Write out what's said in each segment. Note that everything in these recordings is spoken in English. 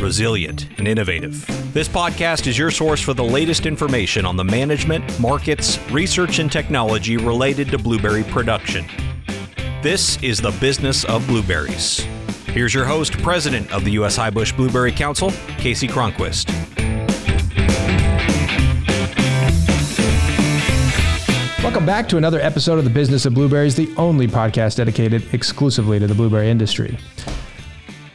resilient, and innovative. This podcast is your source for the latest information on the management, markets, research, and technology related to blueberry production. This is the business of blueberries. Here's your host, President of the U.S. Highbush Blueberry Council, Kasey Cronquist. Welcome back to another episode of the Business of Blueberries, the only podcast dedicated exclusively to the blueberry industry.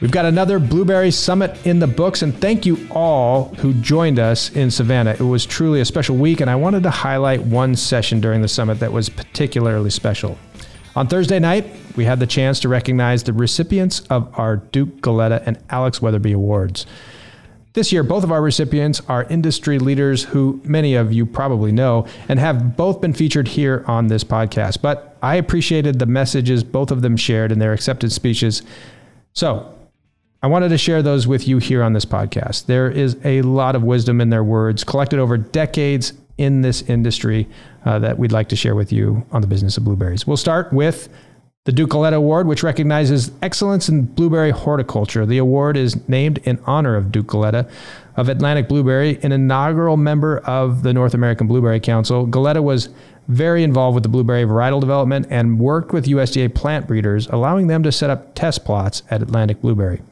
We've got another Blueberry Summit in the books, and thank you all who joined us in Savannah. It was truly a special week, and I wanted to highlight one session during the summit that was particularly special. On Thursday night, we had the chance to recognize the recipients of our Duke Galletta and Alex Weatherbee Awards. This year, both of our recipients are industry leaders who many of you probably know and have both been featured here on this podcast. But I appreciated the messages both of them shared in their acceptance speeches. So I wanted to share those with you here on this podcast. There is a lot of wisdom in their words collected over decades in this industry uh, that we'd like to share with you on the business of blueberries. We'll start with the Duke Galletta Award, which recognizes excellence in blueberry horticulture. The award is named in honor of Duke Galletta of Atlantic Blueberry, an inaugural member of the North American Blueberry Council. Galletta was very involved with the blueberry varietal development and worked with USDA plant breeders, allowing them to set up test plots at Atlantic Blueberry.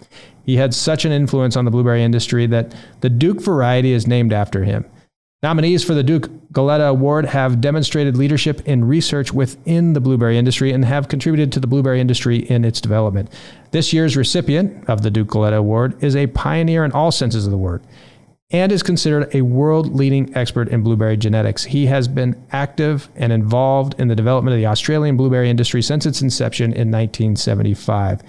He had such an influence on the blueberry industry that the Duke variety is named after him. Nominees for the Duke Galletta Award have demonstrated leadership in research within the blueberry industry and have contributed to the blueberry industry in its development. This year's recipient of the Duke Galletta Award is a pioneer in all senses of the word and is considered a world leading expert in blueberry genetics. He has been active and involved in the development of the Australian blueberry industry since its inception in 1975.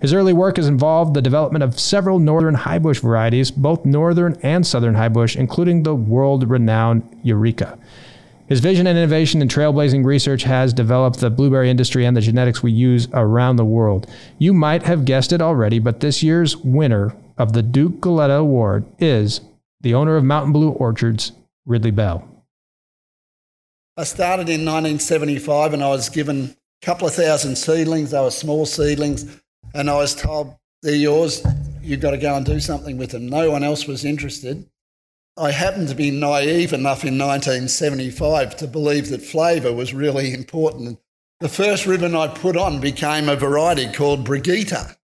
His early work has involved the development of several northern highbush varieties, both northern and southern highbush, including the world renowned Eureka. His vision and innovation in trailblazing research has developed the blueberry industry and the genetics we use around the world. You might have guessed it already, but this year's winner of the Duke Galletta Award is the owner of Mountain Blue Orchards, Ridley Bell. I started in 1975 and I was given a couple of thousand seedlings. They were small seedlings. And I was told, they're yours. You've got to go and do something with them. No one else was interested. I happened to be naive enough in 1975 to believe that flavour was really important. The first ribbon I put on became a variety called Brigitta.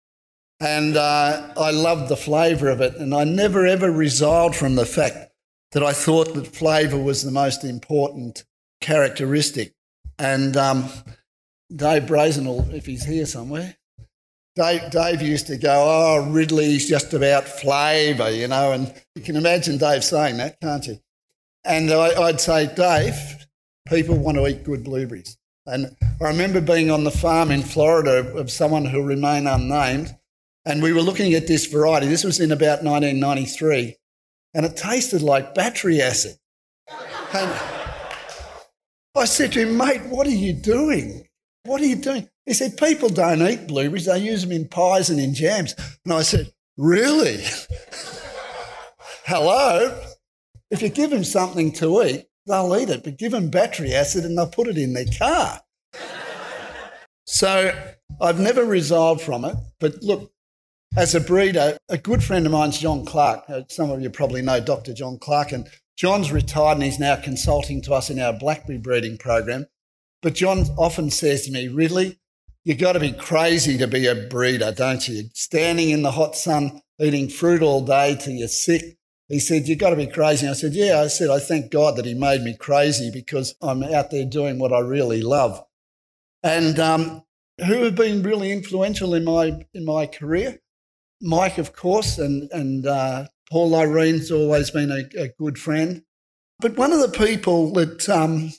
And uh, I loved the flavour of it. And I never ever resiled from the fact that I thought that flavour was the most important characteristic. And um, Dave Brazelton, if he's here somewhere, Dave, Dave used to go, Oh, Ridley's just about flavour, you know, and you can imagine Dave saying that, can't you? And I, I'd say, Dave, people want to eat good blueberries. And I remember being on the farm in Florida of someone who'll remain unnamed, and we were looking at this variety. This was in about 1993, and it tasted like battery acid. And I said to him, mate, what are you doing? What are you doing? He said, People don't eat blueberries, they use them in pies and in jams. And I said, Really? Hello? If you give them something to eat, they'll eat it, but give them battery acid and they'll put it in their car. so I've never resolved from it. But look, as a breeder, a good friend of mine's John Clark. Uh, some of you probably know Dr. John Clark, and John's retired and he's now consulting to us in our blackberry breeding program. But John often says to me, Ridley, you've got to be crazy to be a breeder, don't you? Standing in the hot sun, eating fruit all day till you're sick. He said, You've got to be crazy. I said, yeah. I said, I thank God that he made me crazy because I'm out there doing what I really love. And um, who have been really influential in my, in my career? Mike, of course, and, and uh, Paul Lyrene's always been a, a, good friend. But one of the people that, um,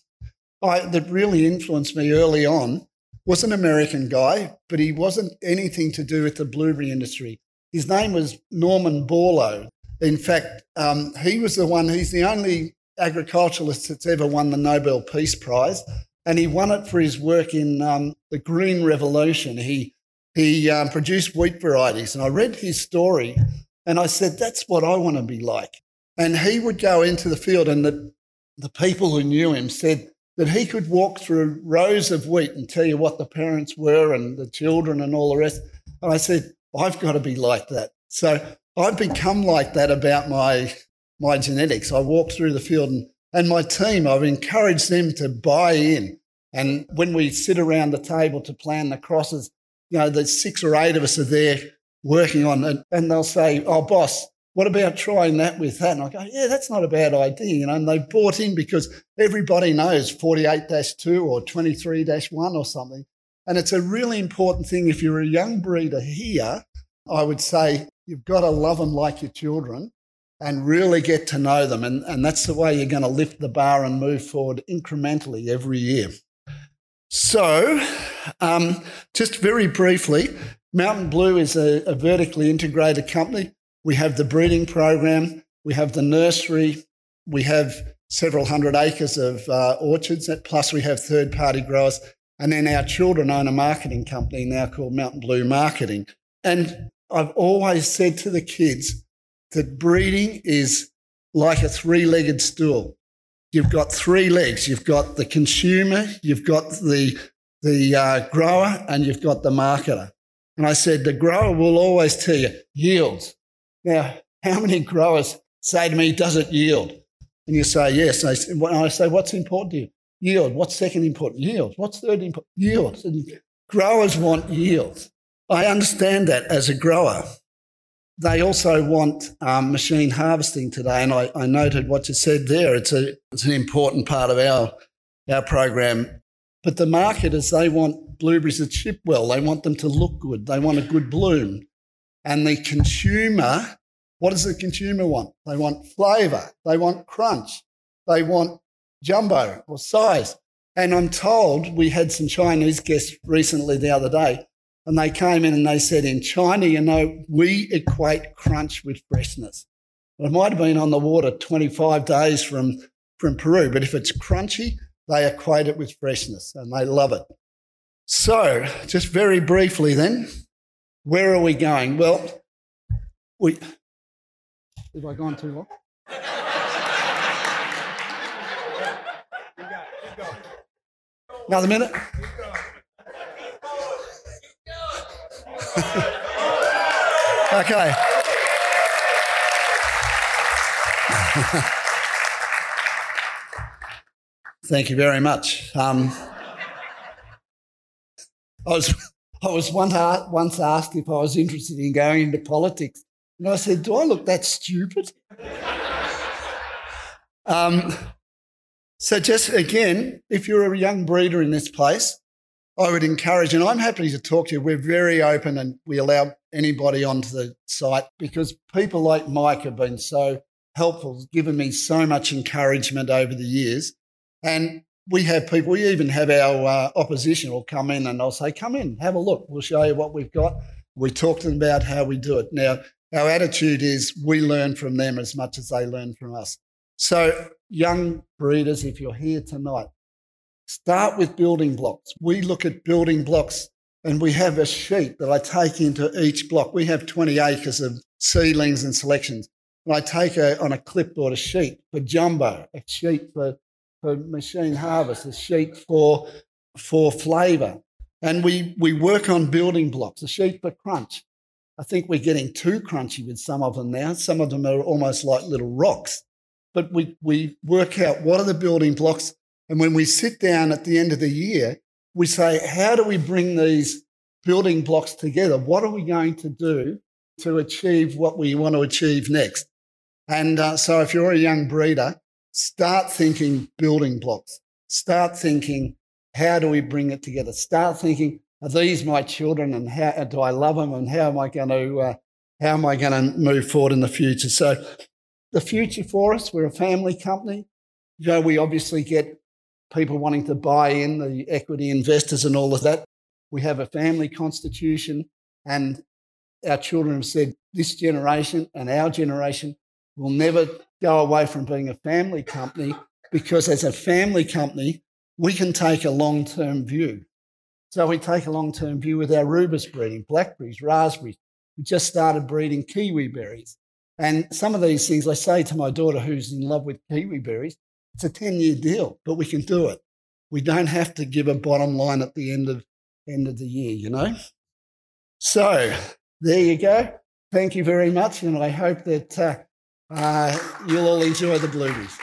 I, that really influenced me early on was an American guy, but he wasn't anything to do with the blueberry industry. His name was Norman Borlaug. In fact, um, he was the one, he's the only agriculturalist that's ever won the Nobel Peace Prize. and he won it for his work in um, the Green Revolution. He he um, produced wheat varieties, and I read his story, and I said, "That's what I want to be like." And he would go into the field, and the the people who knew him said that he could walk through rows of wheat and tell you what the parents were and the children and all the rest. And I said, I've got to be like that. So I've become like that about my my genetics. I walk through the field and, and my team, I've encouraged them to buy in. And when we sit around the table to plan the crosses, you know, the six or eight of us are there working on it. And they'll say, Oh, boss, what about trying that with that? And I go, yeah, that's not a bad idea. You know, and they bought in because everybody knows 48 2 or 23 1 or something. And it's a really important thing. If you're a young breeder here, I would say you've got to love them like your children and really get to know them. And, and that's the way you're going to lift the bar and move forward incrementally every year. So, um, just very briefly, Mountain Blue is a, a vertically integrated company. We have the breeding program, we have the nursery, we have several hundred acres of uh, orchards, plus we have third party growers. And then our children own a marketing company now called Mountain Blue Marketing. And I've always said to the kids that breeding is like a three legged stool. You've got three legs. You've got the consumer, you've got the, the uh, grower, and you've got the marketer. And I said, the grower will always tell you yields, now, how many growers say to me, does it yield? And you say, yes. And I say, what's important to you? Yield. What's second important? Yield. What's third important? Yield. And growers want yield. I understand that as a grower. They also want um, machine harvesting today. And I, I noted what you said there. It's, a, it's an important part of our, our program. But the marketers, they want blueberries that ship well. They want them to look good. They want a good bloom. And the consumer, what does the consumer want? They want flavour, they want crunch, they want jumbo or size. And I'm told we had some Chinese guests recently the other day, and they came in and they said, in China, you know, we equate crunch with freshness. It might have been on the water 25 days from, from Peru, but if it's crunchy, they equate it with freshness and they love it. So, just very briefly then, where are we going? Well, we. Have I gone too long? Another minute? okay. Thank you very much. Um, I was I was once asked if I was interested in going into politics. And I said, Do I look that stupid? um, so, just again, if you're a young breeder in this place, I would encourage, and I'm happy to talk to you. We're very open and we allow anybody onto the site because people like Mike have been so helpful, given me so much encouragement over the years. And we have people, we even have our uh, opposition will come in and I'll say, come in, have a look. We'll show you what we've got. We talk to them about how we do it. Now, our attitude is we learn from them as much as they learn from us. So, young breeders, if you're here tonight, start with building blocks. We look at building blocks and we have a sheet that I take into each block. We have 20 acres of seedlings and selections. And I take a, on a clipboard a sheet for jumbo, a sheet for for machine harvest, a sheet for, for flavour. And we, we work on building blocks, a sheet for crunch. I think we're getting too crunchy with some of them now. Some of them are almost like little rocks. But we, we work out what are the building blocks. And when we sit down at the end of the year, we say, how do we bring these building blocks together? What are we going to do to achieve what we want to achieve next? And uh, so if you're a young breeder, start thinking building blocks. Start thinking, how do we bring it together? Start thinking, are these my children and how do I love them and how am I going to, uh, how am I going to move forward in the future? So the future for us, we're a family company. You know, we obviously get people wanting to buy in, the equity investors and all of that. We have a family constitution and our children have said this generation and our generation will never go away from being a family company because as a family company, we can take a long term view. So we take a long term view with our rubus breeding, blackberries, raspberries. We just started breeding kiwi berries. And some of these things, I say to my daughter who's in love with kiwi berries, it's a 10 year deal, but we can do it. We don't have to give a bottom line at the end of, end of the year, you know? So there you go. Thank you very much. And I hope that uh, uh, you'll all enjoy the blueberries.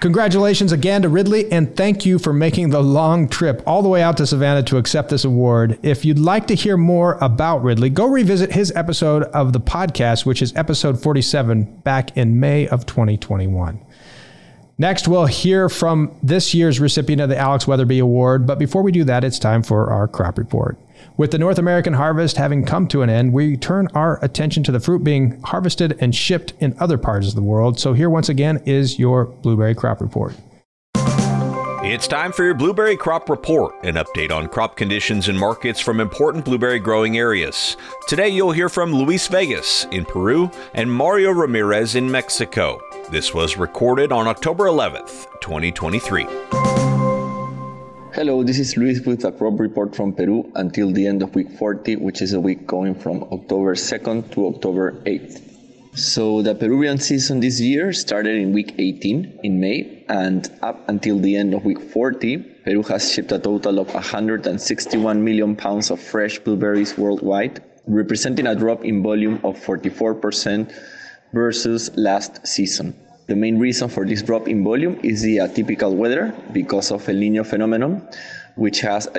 Congratulations again to Ridley, and thank you for making the long trip all the way out to Savannah to accept this award. If you'd like to hear more about Ridley, go revisit his episode of the podcast, which is episode 47, back in May of 2021. Next, we'll hear from this year's recipient of the Alex Weatherbee Award, but before we do that, it's time for our crop report. With the North American harvest having come to an end, we turn our attention to the fruit being harvested and shipped in other parts of the world. So, here once again is your blueberry crop report. It's time for your blueberry crop report, an update on crop conditions and markets from important blueberry growing areas. Today you'll hear from Luis Vegas in Peru and Mario Ramirez in Mexico. This was recorded on October 11th, 2023. Hello, this is Luis with a crop report from Peru until the end of week 40, which is a week going from October 2nd to October 8th. So the Peruvian season this year started in week 18 in May, and up until the end of week 40, Peru has shipped a total of 161 million pounds of fresh blueberries worldwide, representing a drop in volume of 44% versus last season. The main reason for this drop in volume is the atypical weather because of El Nino phenomenon, which has uh,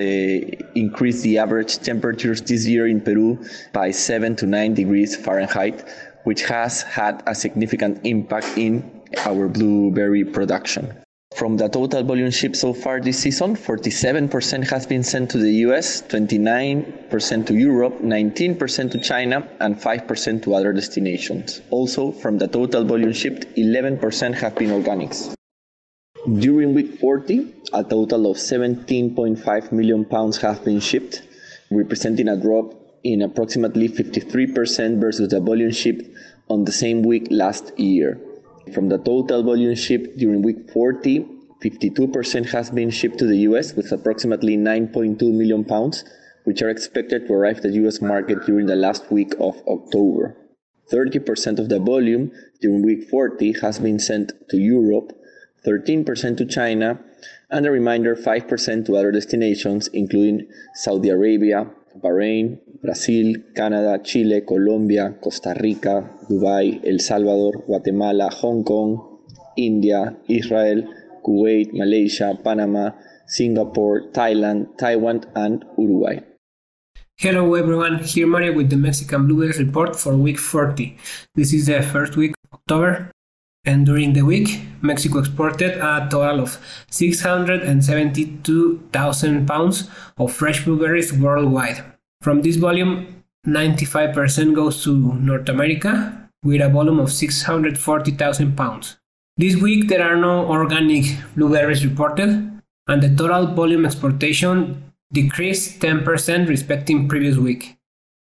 increased the average temperatures this year in Peru by 7 to 9 degrees Fahrenheit, which has had a significant impact in our blueberry production. From the total volume shipped so far this season, 47% has been sent to the US, 29% to Europe, 19% to China, and 5% to other destinations. Also, from the total volume shipped, 11% have been organics. During week 40, a total of 17.5 million pounds have been shipped, representing a drop in approximately 53% versus the volume shipped on the same week last year. From the total volume shipped during week 40, 52% has been shipped to the US with approximately 9.2 million pounds, which are expected to arrive at the US market during the last week of October. 30% of the volume during week 40 has been sent to Europe, 13% to China, and the remainder 5% to other destinations, including Saudi Arabia, Bahrain, Brazil, Canada, Chile, Colombia, Costa Rica, Dubai, El Salvador, Guatemala, Hong Kong, India, Israel, Kuwait, Malaysia, Panama, Singapore, Thailand, Taiwan, and Uruguay. Hello everyone, here Mario with the Mexican Blueberries report for week 40. This is the first week of October, and during the week, Mexico exported a total of 672,000 pounds of fresh blueberries worldwide. From this volume, 95% goes to North America with a volume of 640,000 pounds. This week there are no organic blueberries reported, and the total volume exportation decreased 10% respecting previous week.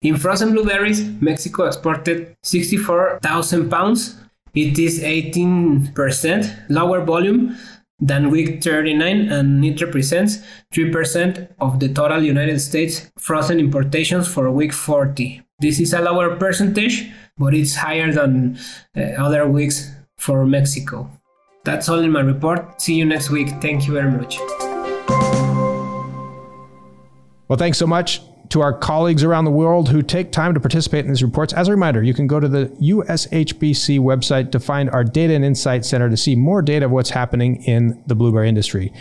In frozen blueberries, Mexico exported 64,000 pounds. It is 18% lower volume than week 39 and it represents 3% of the total United States frozen importations for week 40. This is a lower percentage, but it's higher than uh, other weeks for Mexico. That's all in my report. See you next week. Thank you very much. Well, thanks so much to our colleagues around the world who take time to participate in these reports. As a reminder, you can go to the USHBC website to find our Data and Insight Center to see more data of what's happening in the blueberry industry.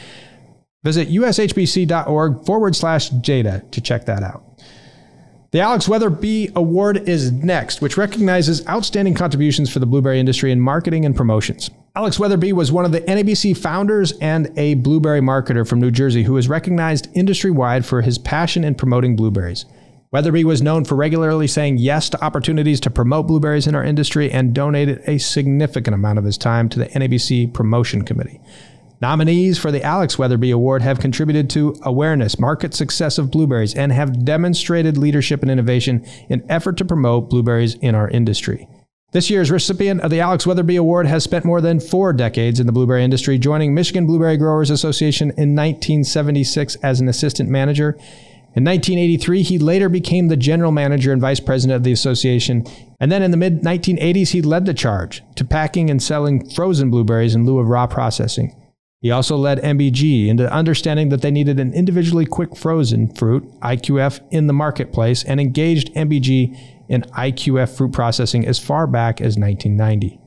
Visit ushbc.org forward slash data to check that out. The Alex Weatherbee Award is next, which recognizes outstanding contributions for the blueberry industry in marketing and promotions. Alex Weatherbee was one of the NABC founders and a blueberry marketer from New Jersey who is recognized industry wide for his passion in promoting blueberries. Weatherbee was known for regularly saying yes to opportunities to promote blueberries in our industry and donated a significant amount of his time to the NABC Promotion Committee. Nominees for the Alex Weatherbee Award have contributed to awareness, market success of blueberries, and have demonstrated leadership and innovation in effort to promote blueberries in our industry. This year's recipient of the Alex Weatherbee Award has spent more than four decades in the blueberry industry, joining Michigan Blueberry Growers Association in 1976 as an assistant manager. In 1983, he later became the general manager and vice president of the association. And then in the mid 1980s, he led the charge to packing and selling frozen blueberries in lieu of raw processing. He also led MBG into understanding that they needed an individually quick frozen fruit, IQF, in the marketplace and engaged MBG in IQF fruit processing as far back as 1990.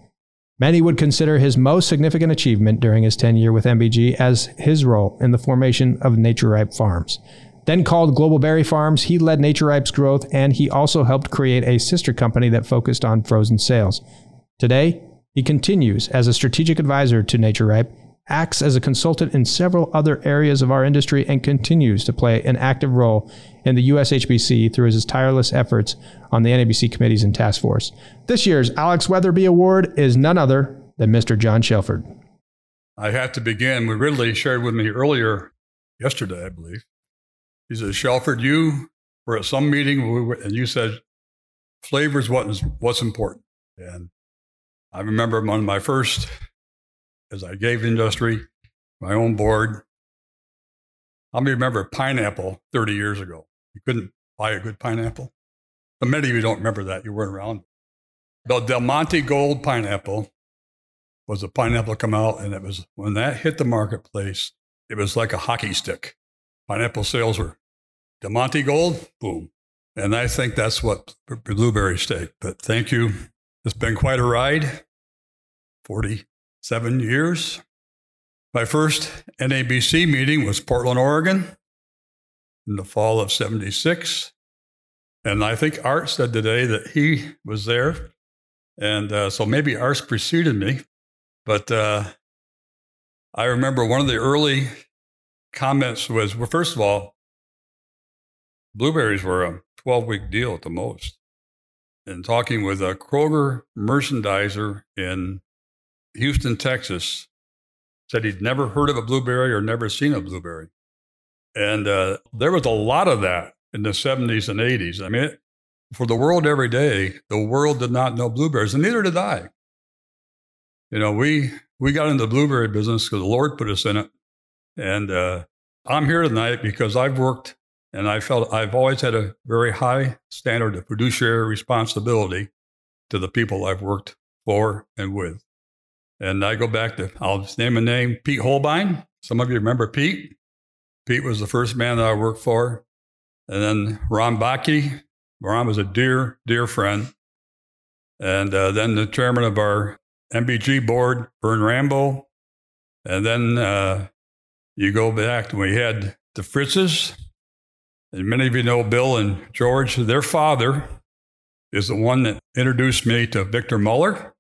Many would consider his most significant achievement during his tenure with MBG as his role in the formation of Naturipe Farms. Then called Global Berry Farms, he led Naturipe's growth and he also helped create a sister company that focused on frozen sales. Today, he continues as a strategic advisor to Nature Ripe acts as a consultant in several other areas of our industry, and continues to play an active role in the USHBC through his tireless efforts on the NABC committees and task force. This year's Alex Weatherbee Award is none other than Mr. John Shelford. I have to begin. We Ridley shared with me earlier, yesterday, I believe. He said, Shelford, you were at some meeting and you said flavor is what is what's important. And I remember one of my first as I gave industry my own board. Many remember pineapple 30 years ago? You couldn't buy a good pineapple. But many of you don't remember that. You weren't around. The Del Monte Gold pineapple was a pineapple come out, and it was when that hit the marketplace, it was like a hockey stick. Pineapple sales were Del Monte Gold, boom. And I think that's what blueberry steak. But thank you. It's been quite a ride. 40 seven years. My first NABC meeting was Portland, Oregon in the fall of 76. And I think Art said today that he was there. And uh, so maybe Art preceded me. But uh, I remember one of the early comments was well, first of all, blueberries were a 12 week deal at the most. And talking with a Kroger merchandiser in Houston, Texas, said he'd never heard of a blueberry or never seen a blueberry. And uh, there was a lot of that in the 70s and 80s. I mean, it, for the world every day, the world did not know blueberries, and neither did I. You know, we we got into the blueberry business because the Lord put us in it. And uh, I'm here tonight because I've worked and I felt I've always had a very high standard of fiduciary responsibility to the people I've worked for and with. And I go back to, I'll just name a name, Pete Holbein. Some of you remember Pete. Pete was the first man that I worked for. And then Ron Bakke. Ron was a dear, dear friend. And uh, then the chairman of our MBG board, Vern Rambo. And then uh, you go back to when we had the Fritzes. And many of you know Bill and George. Their father is the one that introduced me to Victor Moller.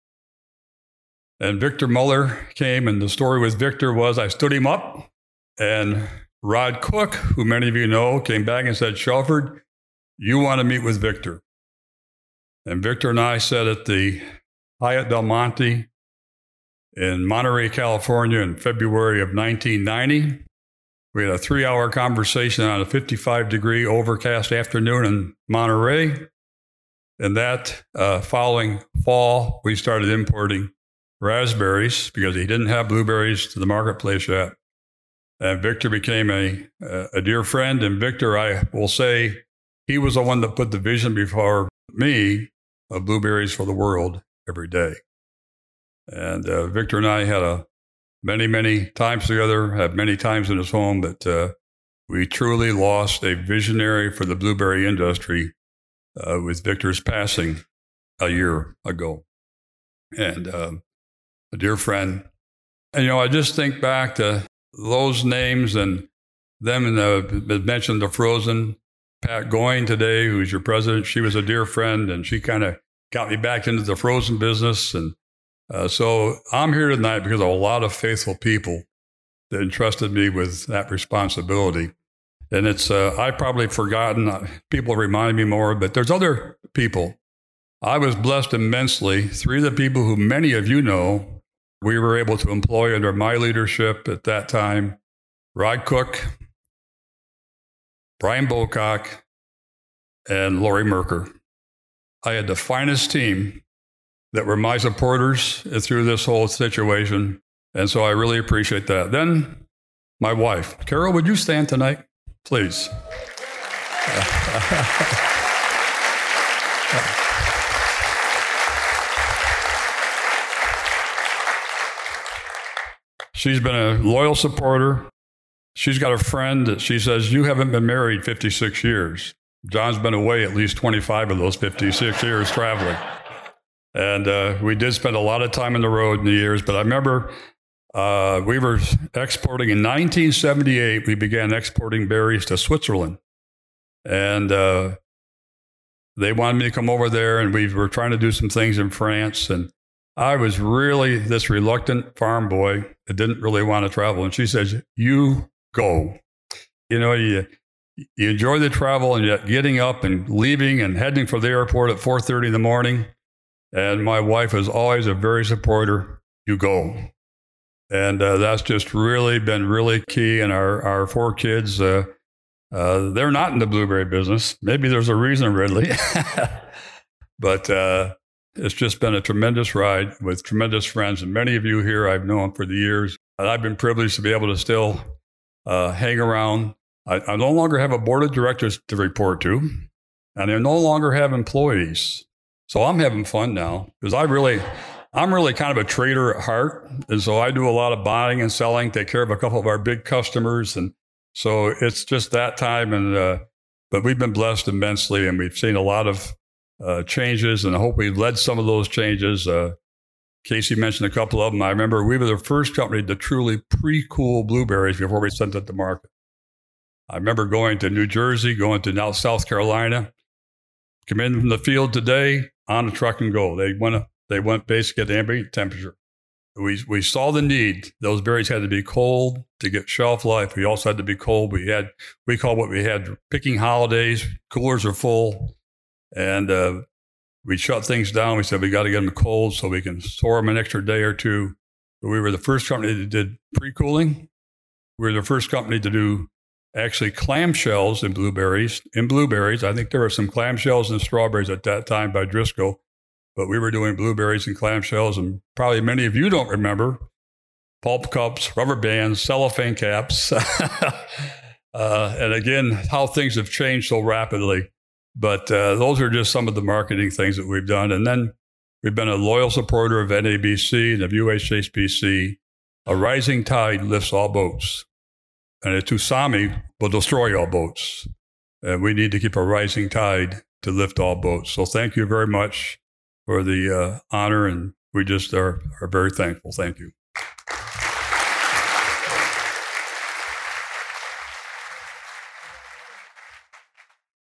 And Victor Moller came, and the story with Victor was I stood him up, and Rod Cook, who many of you know, came back and said, Shelford, you want to meet with Victor. And Victor and I sat at the Hyatt Del Monte in Monterey, California in February of 1990. We had a three hour conversation on a 55 degree overcast afternoon in Monterey. And that uh, following fall, we started importing raspberries because he didn't have blueberries to the marketplace yet. And Victor became a, a dear friend. And Victor, I will say, he was the one that put the vision before me of blueberries for the world every day. And uh, Victor and I had a many, many times together, had many times in his home, but uh, we truly lost a visionary for the blueberry industry uh, with Victor's passing a year ago. And um, a dear friend. And, you know, I just think back to those names and them and the mentioned the Frozen. Pat Goying today, who's your president, she was a dear friend and she kind of got me back into the frozen business. And uh, so I'm here tonight because of a lot of faithful people that entrusted me with that responsibility. And it's, uh, I've probably forgotten, uh, people remind me more, but there's other people. I was blessed immensely. Three of the people who many of you know we were able to employ under my leadership at that time Rod Cook, Brian Bocock, and Lori Merker. I had the finest team that were my supporters through this whole situation. And so I really appreciate that. Then my wife, Carol, would you stand tonight, please? She's been a loyal supporter. She's got a friend that she says, You haven't been married 56 years. John's been away at least 25 of those 56 years traveling. And uh, we did spend a lot of time on the road in the years, but I remember uh, we were exporting in 1978. We began exporting berries to Switzerland, and uh, they wanted me to come over there, and we were trying to do some things in France. And I was really this reluctant farm boy that didn't really want to travel. And she says, "You go." You know, you you enjoy the travel, and yet getting up and leaving and heading for the airport at 4:30 in the morning. And my wife is always a very supporter. You go. And uh, that's just really been really key. And our, our four kids, uh, uh, they're not in the blueberry business. Maybe there's a reason, Ridley. but uh, it's just been a tremendous ride with tremendous friends. And many of you here I've known for the years. And I've been privileged to be able to still uh, hang around. I, I no longer have a board of directors to report to, and I no longer have employees. So I'm having fun now because I really, I'm really kind of a trader at heart. And so I do a lot of buying and selling, take care of a couple of our big customers. And so it's just that time. And, uh, but we've been blessed immensely and we've seen a lot of uh, changes. And I hope we've led some of those changes. Uh, Kasey mentioned a couple of them. I remember we were the first company to truly pre cool blueberries before we sent it to market. I remember going to New Jersey, going to now South Carolina, come in from the field today, on a truck and go. They went they went basically at ambient temperature. We we saw the need. Those berries had to be cold to get shelf life. We also had to be cold. We had we call what we had picking holidays. Coolers are full, and uh, we shut things down. We said we got to get them cold so we can store them an extra day or two. But we were the first company that did pre cooling. We were the first company to do actually clamshells in blueberries. In blueberries, I think there were some clamshells and strawberries at that time by Driscoll, but we were doing blueberries and clamshells, and probably many of you don't remember pulp cups, rubber bands, cellophane caps. uh, and again, how things have changed so rapidly. But uh, those are just some of the marketing things that we've done. And then we've been a loyal supporter of NABC and of USHBC. A rising tide lifts all boats and a tsunami will destroy all boats. And we need to keep a rising tide to lift all boats. So thank you very much for the uh, honor, and we just are, are very thankful. Thank you.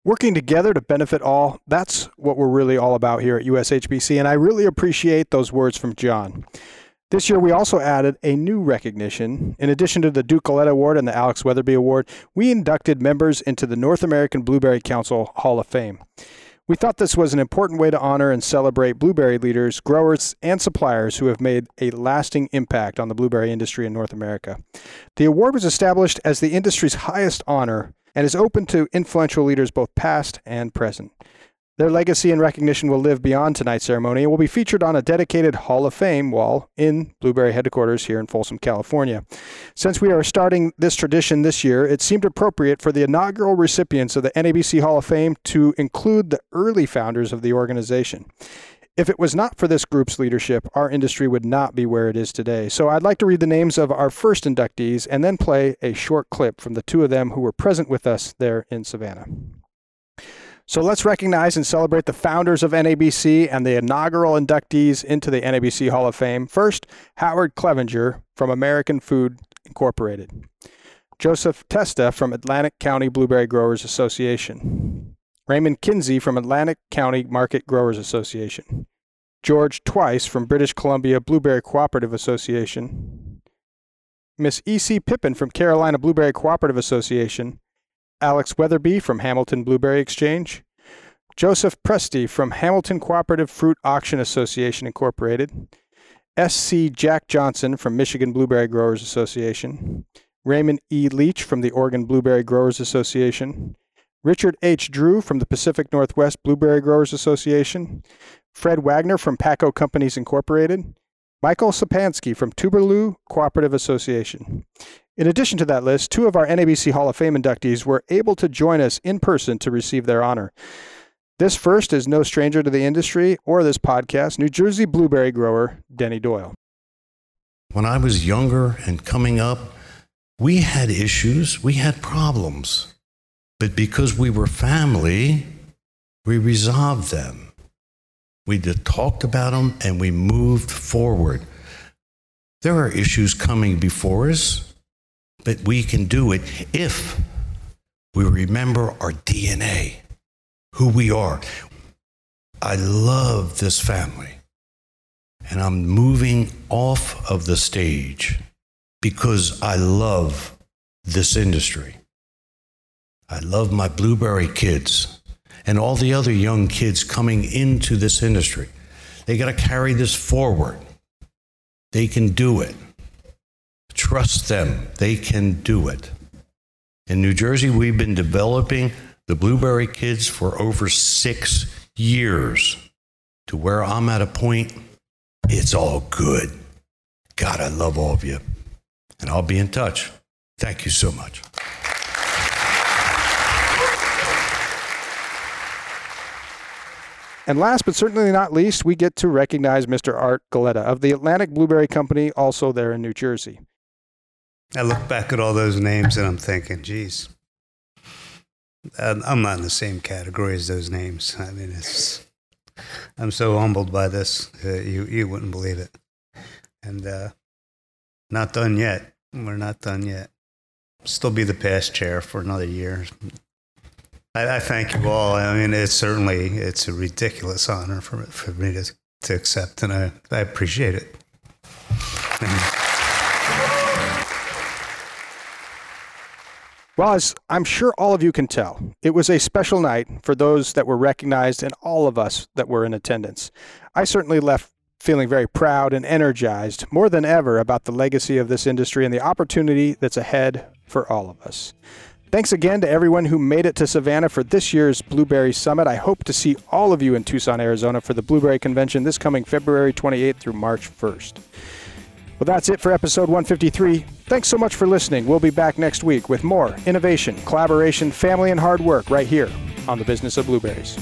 Working together to benefit all, that's what we're really all about here at USHBC, and I really appreciate those words from John. This year, we also added a new recognition. In addition to the Duke Galletta Award and the Alex Weatherbee Award, we inducted members into the North American Blueberry Council Hall of Fame. We thought this was an important way to honor and celebrate blueberry leaders, growers, and suppliers who have made a lasting impact on the blueberry industry in North America. The award was established as the industry's highest honor and is open to influential leaders both past and present. Their legacy and recognition will live beyond tonight's ceremony and will be featured on a dedicated Hall of Fame wall in Blueberry headquarters here in Folsom, California. Since we are starting this tradition this year, it seemed appropriate for the inaugural recipients of the NABC Hall of Fame to include the early founders of the organization. If it was not for this group's leadership, our industry would not be where it is today. So I'd like to read the names of our first inductees and then play a short clip from the two of them who were present with us there in Savannah. So let's recognize and celebrate the founders of NABC and the inaugural inductees into the NABC Hall of Fame. First, Howard Clevenger from American Food Incorporated. Joseph Testa from Atlantic County Blueberry Growers Association. Raymond Kinsey from Atlantic County Market Growers Association. George Twice from British Columbia Blueberry Cooperative Association. Miss E.C. Pippin from Carolina Blueberry Cooperative Association. Alex Weatherbee from Hamilton Blueberry Exchange, Joseph Presti from Hamilton Cooperative Fruit Auction Association Incorporated, S.C. Jack Johnson from Michigan Blueberry Growers Association, Raymond E. Leach from the Oregon Blueberry Growers Association, Richard H. Drew from the Pacific Northwest Blueberry Growers Association, Fred Wagner from Paco Companies Incorporated, Michael Sapansky from Tuberloo Cooperative Association. In addition to that list, two of our NABC Hall of Fame inductees were able to join us in person to receive their honor. This first is no stranger to the industry or this podcast, New Jersey blueberry grower Denny Doyle. When I was younger and coming up, we had issues, we had problems. But because we were family, we resolved them. We just talked about them and we moved forward. There are issues coming before us, but we can do it if we remember our DNA, who we are. I love this family, and I'm moving off of the stage because I love this industry. I love my blueberry kids and all the other young kids coming into this industry. They got to carry this forward. They can do it. Trust them, they can do it. In New Jersey, we've been developing the Blueberry Kids for over six years to where I'm at a point, it's all good. God, I love all of you. And I'll be in touch. Thank you so much. And last but certainly not least, we get to recognize Mr. Art Galletta of the Atlantic Blueberry Company, also there in New Jersey. I look back at all those names and I'm thinking, geez, I'm not in the same category as those names. I mean, it's, I'm so humbled by this. Uh, you, you wouldn't believe it. And uh, not done yet. We're not done yet. Still be the past chair for another year. I, I, thank you all. I mean, it's certainly it's a ridiculous honor for for me to to accept, and I, I appreciate it. Well, as I'm sure all of you can tell, it was a special night for those that were recognized and all of us that were in attendance. I certainly left feeling very proud and energized more than ever about the legacy of this industry and the opportunity that's ahead for all of us. Thanks again to everyone who made it to Savannah for this year's Blueberry Summit. I hope to see all of you in Tucson, Arizona for the Blueberry Convention this coming February 28th through March 1st. Well, that's it for episode 153. Thanks so much for listening. We'll be back next week with more innovation, collaboration, family, and hard work right here on the business of blueberries.